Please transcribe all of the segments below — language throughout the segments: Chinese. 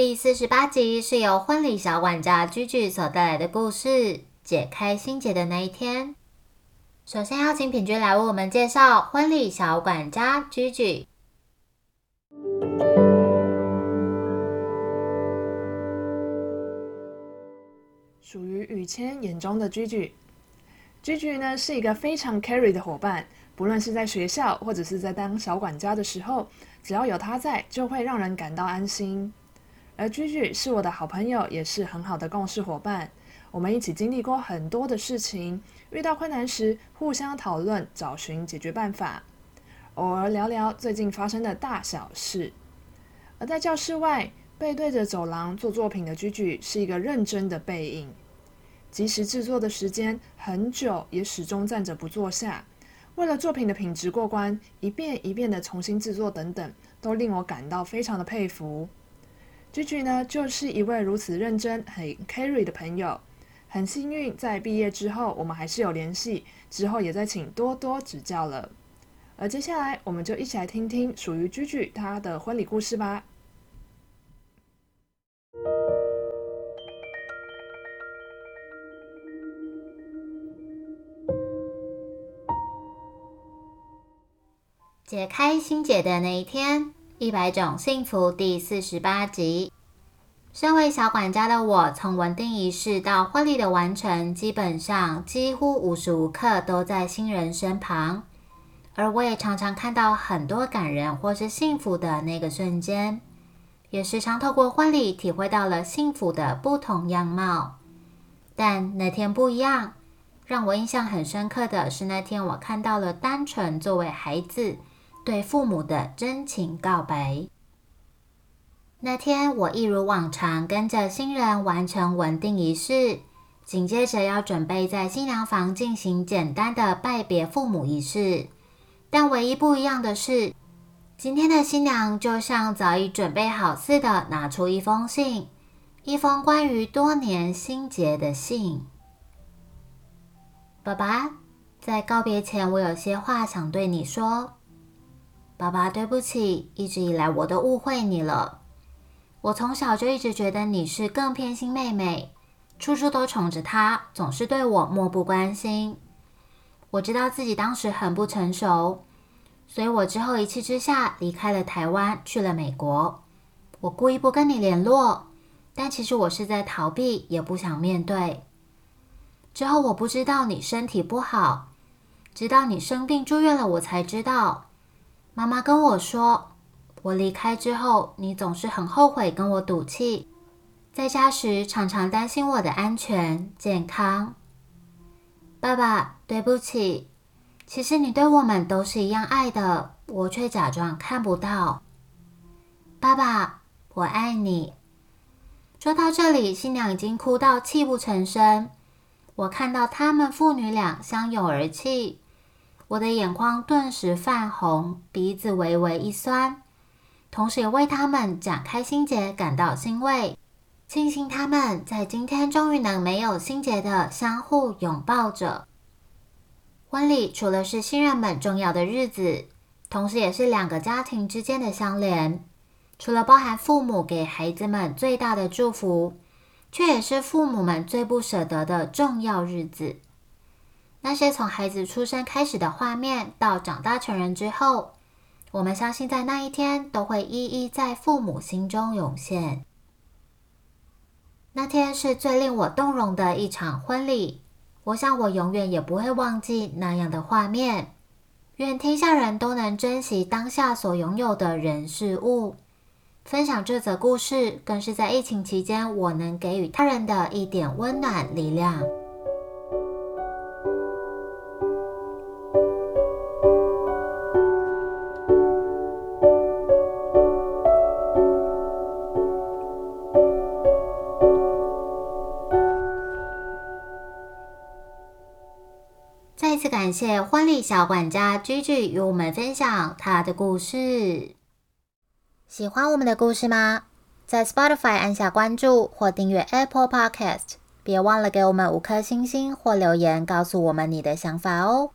第四十八集是由婚礼小管家居居所带来的故事，解开心结的那一天。首先邀请品君来为我们介绍婚礼小管家居居。属于雨谦眼中的居居，居居呢是一个非常 carry 的伙伴，不论是在学校或者是在当小管家的时候，只要有他在，就会让人感到安心。而居居是我的好朋友，也是很好的共事伙伴。我们一起经历过很多的事情，遇到困难时互相讨论，找寻解决办法，偶尔聊聊最近发生的大小事。而在教室外背对着走廊做作品的居居，是一个认真的背影。即使制作的时间很久，也始终站着不坐下。为了作品的品质过关，一遍一遍的重新制作等等，都令我感到非常的佩服。Gigi 呢，就是一位如此认真、很 carry 的朋友。很幸运，在毕业之后，我们还是有联系。之后也在请多多指教了。而接下来，我们就一起来听听属于 Gigi 他的婚礼故事吧。解开心结的那一天。一百种幸福第四十八集。身为小管家的我，从稳定仪式到婚礼的完成，基本上几乎无时无刻都在新人身旁。而我也常常看到很多感人或是幸福的那个瞬间，也时常透过婚礼体会到了幸福的不同样貌。但那天不一样，让我印象很深刻的是那天我看到了单纯作为孩子。对父母的真情告白。那天，我一如往常跟着新人完成稳定仪式，紧接着要准备在新娘房进行简单的拜别父母仪式。但唯一不一样的是，今天的新娘就像早已准备好似的，拿出一封信，一封关于多年心结的信。爸爸，在告别前，我有些话想对你说。爸爸，对不起，一直以来我都误会你了。我从小就一直觉得你是更偏心妹妹，处处都宠着她，总是对我漠不关心。我知道自己当时很不成熟，所以我之后一气之下离开了台湾，去了美国。我故意不跟你联络，但其实我是在逃避，也不想面对。之后我不知道你身体不好，直到你生病住院了，我才知道。妈妈跟我说，我离开之后，你总是很后悔跟我赌气，在家时常常担心我的安全健康。爸爸，对不起，其实你对我们都是一样爱的，我却假装看不到。爸爸，我爱你。说到这里，新娘已经哭到泣不成声，我看到他们父女俩相拥而泣。我的眼眶顿时泛红，鼻子微微一酸，同时也为他们展开心结感到欣慰，庆幸他们在今天终于能没有心结的相互拥抱着。婚礼除了是新人们重要的日子，同时也是两个家庭之间的相连。除了包含父母给孩子们最大的祝福，却也是父母们最不舍得的重要日子。那些从孩子出生开始的画面，到长大成人之后，我们相信在那一天都会一一在父母心中涌现。那天是最令我动容的一场婚礼，我想我永远也不会忘记那样的画面。愿天下人都能珍惜当下所拥有的人事物。分享这则故事，更是在疫情期间我能给予他人的一点温暖力量。感谢婚礼小管家 Gigi 与我们分享他的故事。喜欢我们的故事吗？在 Spotify 按下关注或订阅 Apple Podcast，别忘了给我们五颗星星或留言，告诉我们你的想法哦。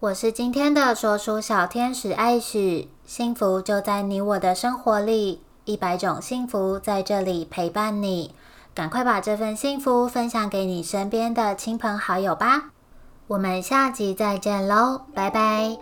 我是今天的说书小天使艾许，幸福就在你我的生活里，一百种幸福在这里陪伴你。赶快把这份幸福分享给你身边的亲朋好友吧！我们下集再见喽拜拜。